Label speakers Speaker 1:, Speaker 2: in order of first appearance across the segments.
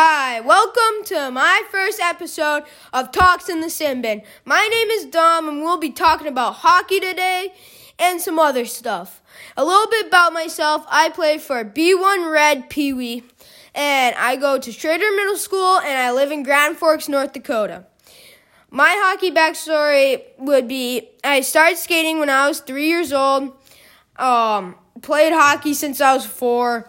Speaker 1: Hi, welcome to my first episode of Talks in the Sin Bin. My name is Dom, and we'll be talking about hockey today and some other stuff. A little bit about myself I play for B1 Red Pee Wee, and I go to Schroeder Middle School, and I live in Grand Forks, North Dakota. My hockey backstory would be I started skating when I was three years old, um, played hockey since I was four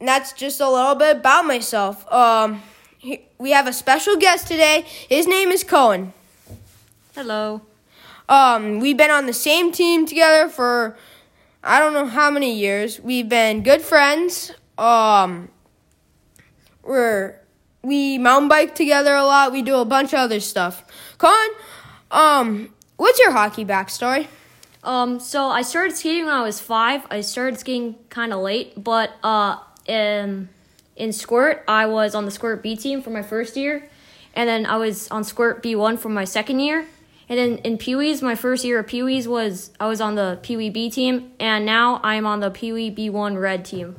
Speaker 1: and that's just a little bit about myself. Um, he, we have a special guest today. His name is Cohen.
Speaker 2: Hello.
Speaker 1: Um, we've been on the same team together for I don't know how many years. We've been good friends. Um, we're we mountain bike together a lot. We do a bunch of other stuff. Cohen, um, what's your hockey backstory?
Speaker 2: Um, so I started skating when I was five. I started skating kind of late, but uh, in in squirt, I was on the squirt B team for my first year, and then I was on squirt B one for my second year. And then in Pee Wee's, my first year of Pee Wee's was I was on the Pee Wee B team, and now I'm on the Pee Wee B one Red team.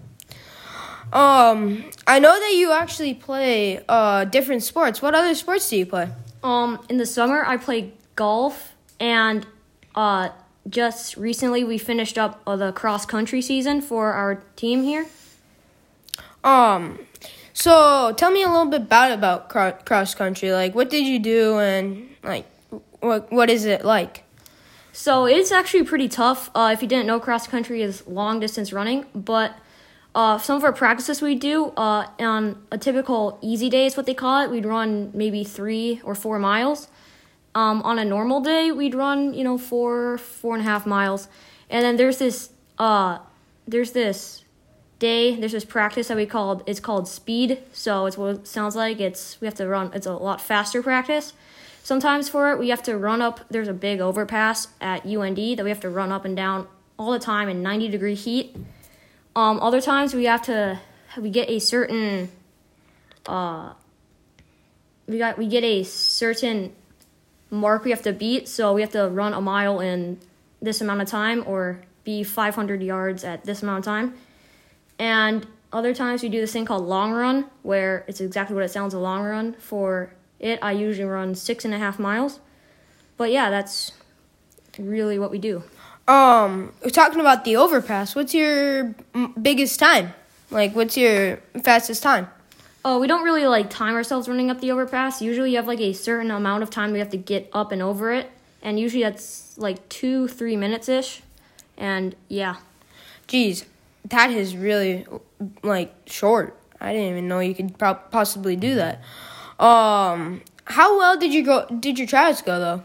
Speaker 1: Um, I know that you actually play uh different sports. What other sports do you play?
Speaker 2: Um, in the summer, I play golf, and uh, just recently we finished up uh, the cross country season for our team here.
Speaker 1: Um, so tell me a little bit about about cross country. Like, what did you do, and like, what what is it like?
Speaker 2: So it's actually pretty tough. Uh, if you didn't know, cross country is long distance running, but uh, some of our practices we do uh, on a typical easy day is what they call it. We'd run maybe three or four miles. Um, on a normal day, we'd run you know four four and a half miles, and then there's this uh, there's this day there's this practice that we called it's called speed. So it's what it sounds like. It's we have to run it's a lot faster practice. Sometimes for it we have to run up there's a big overpass at UND that we have to run up and down all the time in 90 degree heat. Um, other times we have to we get a certain uh, we got we get a certain mark we have to beat. So we have to run a mile in this amount of time or be 500 yards at this amount of time and other times we do this thing called long run, where it's exactly what it sounds a long run. For it, I usually run six and a half miles. But yeah, that's really what we do.
Speaker 1: Um, we're talking about the overpass. What's your biggest time? Like, what's your fastest time?
Speaker 2: Oh, we don't really like time ourselves running up the overpass. Usually, you have like a certain amount of time we have to get up and over it, and usually that's like two, three minutes ish. And yeah.
Speaker 1: Geez, that is really like short. I didn't even know you could pro- possibly do that. Um, how well did you go? Did your tryouts go though?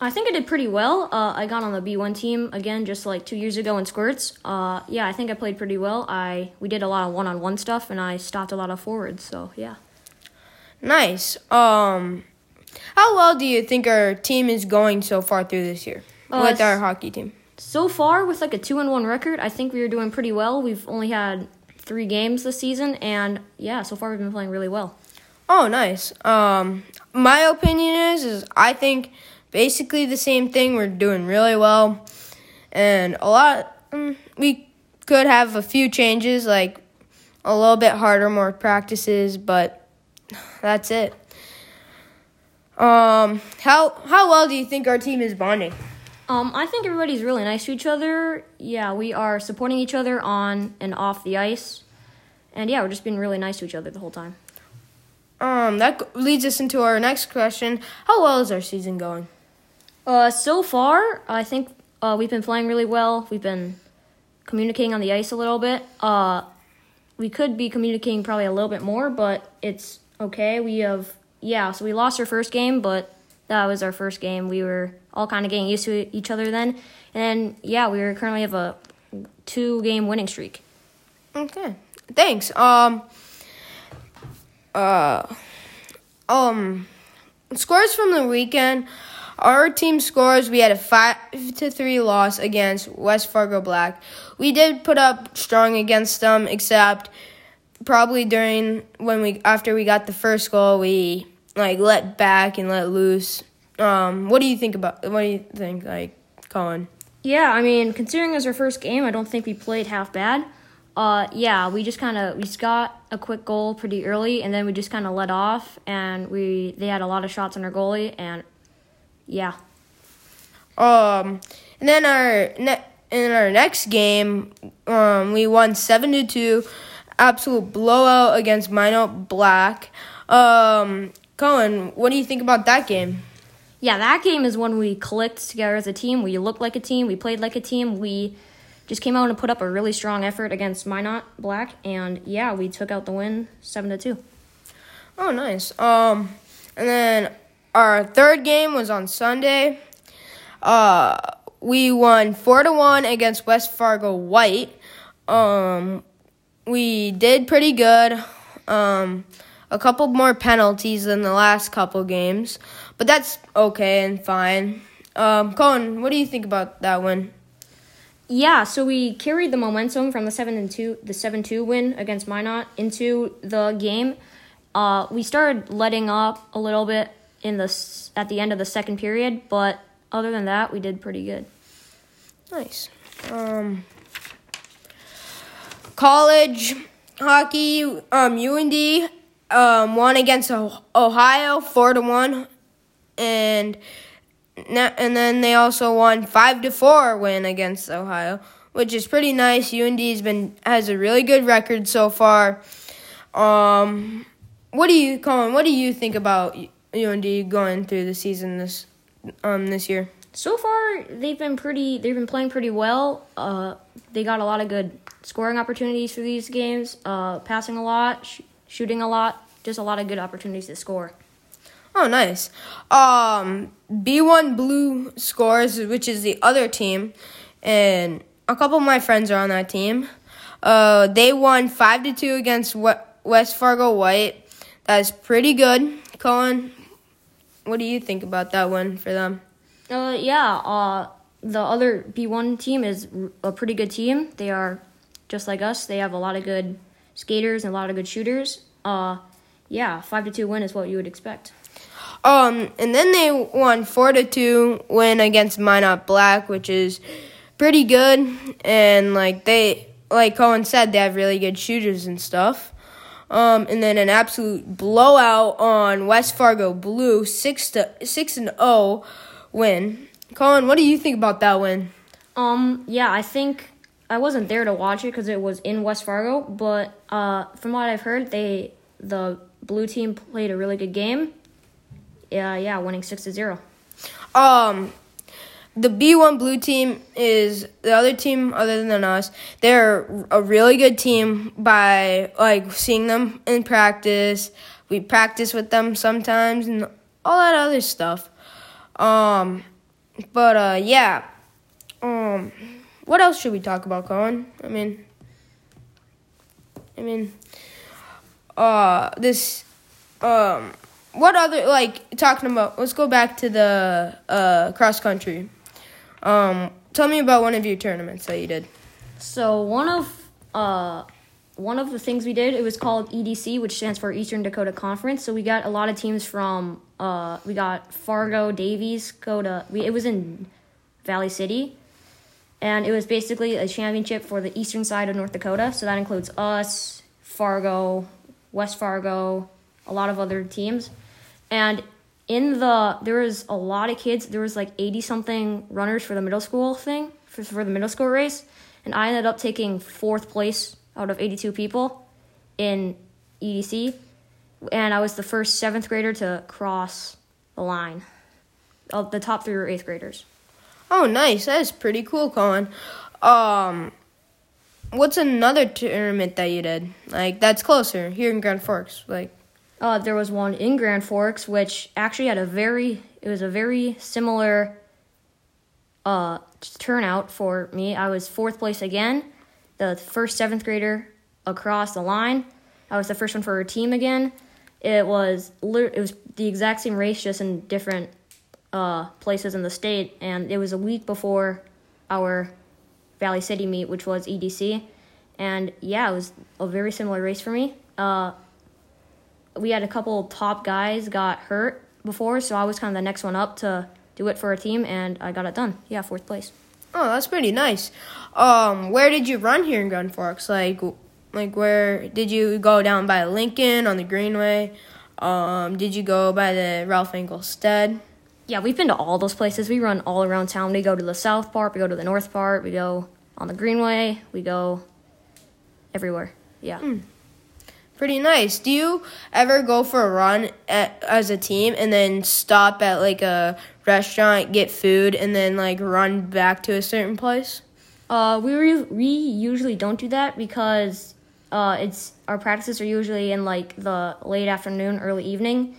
Speaker 2: I think I did pretty well. Uh, I got on the B1 team again just like two years ago in squirts. Uh, yeah, I think I played pretty well. I we did a lot of one-on-one stuff and I stopped a lot of forwards. So yeah.
Speaker 1: Nice. Um, how well do you think our team is going so far through this year uh, with our hockey team?
Speaker 2: So far with like a two and one record, I think we are doing pretty well. We've only had three games this season, and yeah, so far we've been playing really well.
Speaker 1: Oh, nice. Um, my opinion is, is I think basically the same thing. We're doing really well, and a lot. Um, we could have a few changes, like a little bit harder, more practices, but that's it. Um, how how well do you think our team is bonding?
Speaker 2: Um, I think everybody's really nice to each other. Yeah, we are supporting each other on and off the ice. And yeah, we're just being really nice to each other the whole time.
Speaker 1: Um, that leads us into our next question. How well is our season going?
Speaker 2: Uh, so far, I think uh, we've been playing really well. We've been communicating on the ice a little bit. Uh, we could be communicating probably a little bit more, but it's okay. We have, yeah, so we lost our first game, but that was our first game. We were all kind of getting used to each other then. And then, yeah, we are currently have a two game winning streak.
Speaker 1: Okay. Thanks. Um uh um scores from the weekend. Our team scores. We had a five to three loss against West Fargo Black. We did put up strong against them, except probably during when we after we got the first goal, we like let back and let loose. Um, what do you think about? What do you think, like Colin?
Speaker 2: Yeah, I mean, considering it was our first game, I don't think we played half bad. Uh, yeah, we just kind of we just got a quick goal pretty early, and then we just kind of let off, and we they had a lot of shots on our goalie, and yeah.
Speaker 1: Um, and then our ne- in our next game, um, we won seven to two, absolute blowout against Minot Black. Um, Cohen, what do you think about that game?
Speaker 2: Yeah, that game is when we clicked together as a team. We looked like a team. We played like a team. We just came out and put up a really strong effort against Minot Black, and yeah, we took out the win seven to two.
Speaker 1: Oh, nice. Um, and then our third game was on Sunday. Uh, we won four to one against West Fargo White. Um, we did pretty good. Um, a couple more penalties than the last couple games, but that's okay and fine. Um, Cohen, what do you think about that win?
Speaker 2: Yeah, so we carried the momentum from the seven and two, the seven two win against Minot into the game. Uh, we started letting up a little bit in the at the end of the second period, but other than that, we did pretty good.
Speaker 1: Nice. Um, college hockey, um, UND um, won against Ohio four to one, and and then they also won five to four win against Ohio, which is pretty nice. UND's been has a really good record so far. Um, what do you, Colin? What do you think about UND going through the season this um this year?
Speaker 2: So far, they've been pretty. They've been playing pretty well. Uh, they got a lot of good scoring opportunities for these games. Uh, passing a lot, sh- shooting a lot, just a lot of good opportunities to score.
Speaker 1: Oh, nice. Um, B1 Blue scores, which is the other team, and a couple of my friends are on that team. Uh, they won five to two against West Fargo White. That's pretty good. Colin, what do you think about that one for them?
Speaker 2: Uh, yeah. Uh, the other B1 team is a pretty good team. They are just like us. They have a lot of good skaters and a lot of good shooters. Uh, yeah, five to two win is what you would expect.
Speaker 1: Um, and then they won four to two win against Minot Black, which is pretty good. And like they, like Cohen said, they have really good shooters and stuff. Um, and then an absolute blowout on West Fargo Blue, six to six and zero oh win. Colin, what do you think about that win?
Speaker 2: Um, yeah, I think I wasn't there to watch it because it was in West Fargo, but uh, from what I've heard, they the blue team played a really good game. Yeah, yeah, winning six to zero.
Speaker 1: Um, the B1 blue team is the other team other than us. They're a really good team by like seeing them in practice. We practice with them sometimes and all that other stuff. Um, but uh, yeah. Um, what else should we talk about, Colin? I mean, I mean, uh, this, um, what other like talking about? Let's go back to the uh cross country. Um, tell me about one of your tournaments that you did.
Speaker 2: So one of uh one of the things we did it was called EDC, which stands for Eastern Dakota Conference. So we got a lot of teams from uh we got Fargo, Davies, Dakota. we it was in Valley City. And it was basically a championship for the eastern side of North Dakota. So that includes us, Fargo, West Fargo, a lot of other teams. And in the there was a lot of kids. There was like 80 something runners for the middle school thing for, for the middle school race, and I ended up taking fourth place out of 82 people in EDC, and I was the first seventh grader to cross the line. The top three were eighth graders.
Speaker 1: Oh, nice! That is pretty cool, Colin. Um, what's another tournament that you did? Like that's closer here in Grand Forks, like.
Speaker 2: Uh, there was one in Grand Forks, which actually had a very, it was a very similar uh, turnout for me. I was fourth place again, the first seventh grader across the line. I was the first one for our team again. It was it was the exact same race, just in different uh, places in the state, and it was a week before our Valley City meet, which was EDC. And yeah, it was a very similar race for me. Uh, we had a couple top guys got hurt before, so I was kind of the next one up to do it for a team, and I got it done. Yeah, fourth place.
Speaker 1: Oh, that's pretty nice. Um, where did you run here in Grand Forks? Like, like where did you go down by Lincoln on the Greenway? Um, did you go by the Ralph Engelstad?
Speaker 2: Yeah, we've been to all those places. We run all around town. We go to the south part, we go to the north part, we go on the Greenway, we go everywhere. Yeah.
Speaker 1: Mm. Pretty nice. Do you ever go for a run at, as a team and then stop at like a restaurant, get food, and then like run back to a certain place?
Speaker 2: Uh, we re- we usually don't do that because uh, it's our practices are usually in like the late afternoon, early evening,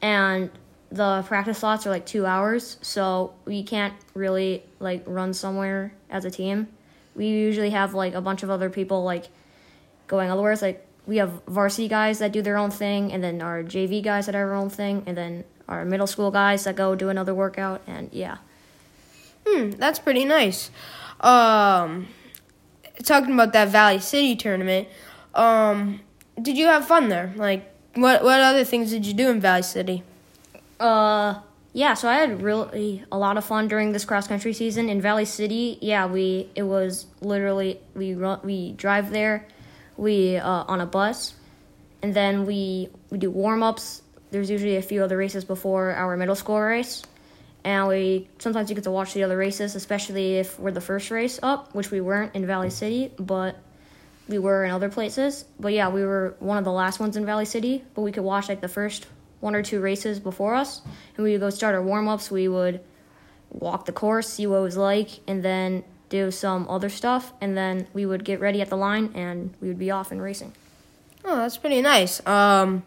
Speaker 2: and the practice slots are like two hours, so we can't really like run somewhere as a team. We usually have like a bunch of other people like going otherwhere. Like we have varsity guys that do their own thing, and then our JV guys that have their own thing, and then our middle school guys that go do another workout, and yeah.
Speaker 1: Hmm, that's pretty nice. Um, talking about that Valley City tournament, um, did you have fun there? Like, what what other things did you do in Valley City?
Speaker 2: Uh, yeah, so I had really a lot of fun during this cross country season in Valley City. Yeah, we it was literally we run, we drive there, we uh, on a bus, and then we we do warm ups. There's usually a few other races before our middle school race, and we sometimes you get to watch the other races, especially if we're the first race up, which we weren't in Valley City, but we were in other places. But yeah, we were one of the last ones in Valley City, but we could watch like the first one or two races before us, and we would go start our warm ups. We would walk the course, see what it was like, and then do some other stuff, and then we would get ready at the line, and we would be off and racing.
Speaker 1: Oh, that's pretty nice. Um,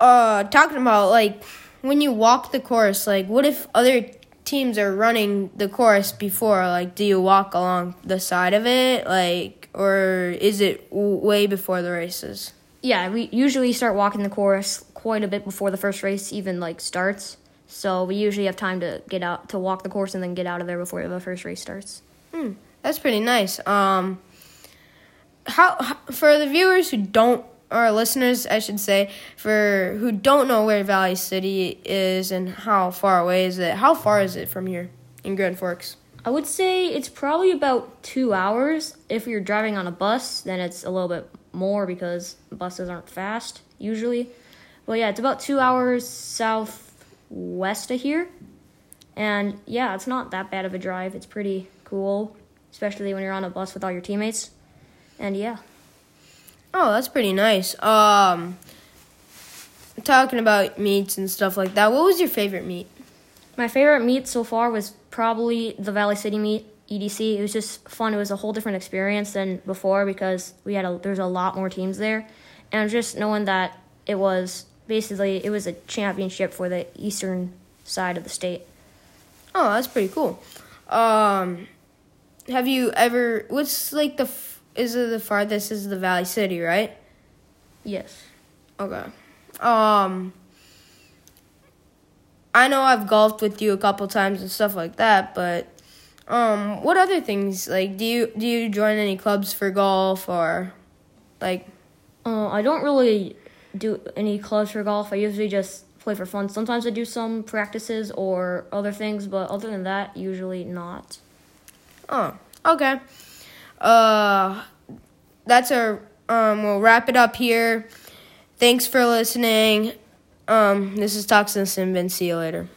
Speaker 1: uh, talking about like when you walk the course, like what if other teams are running the course before? Like, do you walk along the side of it, like, or is it way before the races?
Speaker 2: Yeah, we usually start walking the course quite a bit before the first race even like starts. So we usually have time to get out to walk the course and then get out of there before the first race starts.
Speaker 1: Hmm, that's pretty nice. Um, how, how for the viewers who don't or listeners, I should say, for who don't know where Valley City is and how far away is it? How far is it from here in Grand Forks?
Speaker 2: I would say it's probably about two hours. If you're driving on a bus, then it's a little bit more because buses aren't fast usually. But yeah, it's about two hours southwest of here. And yeah, it's not that bad of a drive. It's pretty cool, especially when you're on a bus with all your teammates. And yeah.
Speaker 1: Oh, that's pretty nice. Um, talking about meets and stuff like that. What was your favorite meet?
Speaker 2: My favorite meet so far was probably the Valley City meet. EDC. It was just fun. It was a whole different experience than before because we had a there's a lot more teams there, and just knowing that it was basically it was a championship for the eastern side of the state.
Speaker 1: Oh, that's pretty cool. Um, have you ever? What's like the is it the farthest is the Valley City, right?
Speaker 2: Yes.
Speaker 1: Okay. Um. I know I've golfed with you a couple times and stuff like that, but um, what other things like do you do you join any clubs for golf or like?
Speaker 2: Uh, I don't really do any clubs for golf. I usually just play for fun. Sometimes I do some practices or other things, but other than that, usually not.
Speaker 1: Oh, okay. Uh, that's our um. We'll wrap it up here. Thanks for listening. Um, this is Talks in Sin Bin. See you later.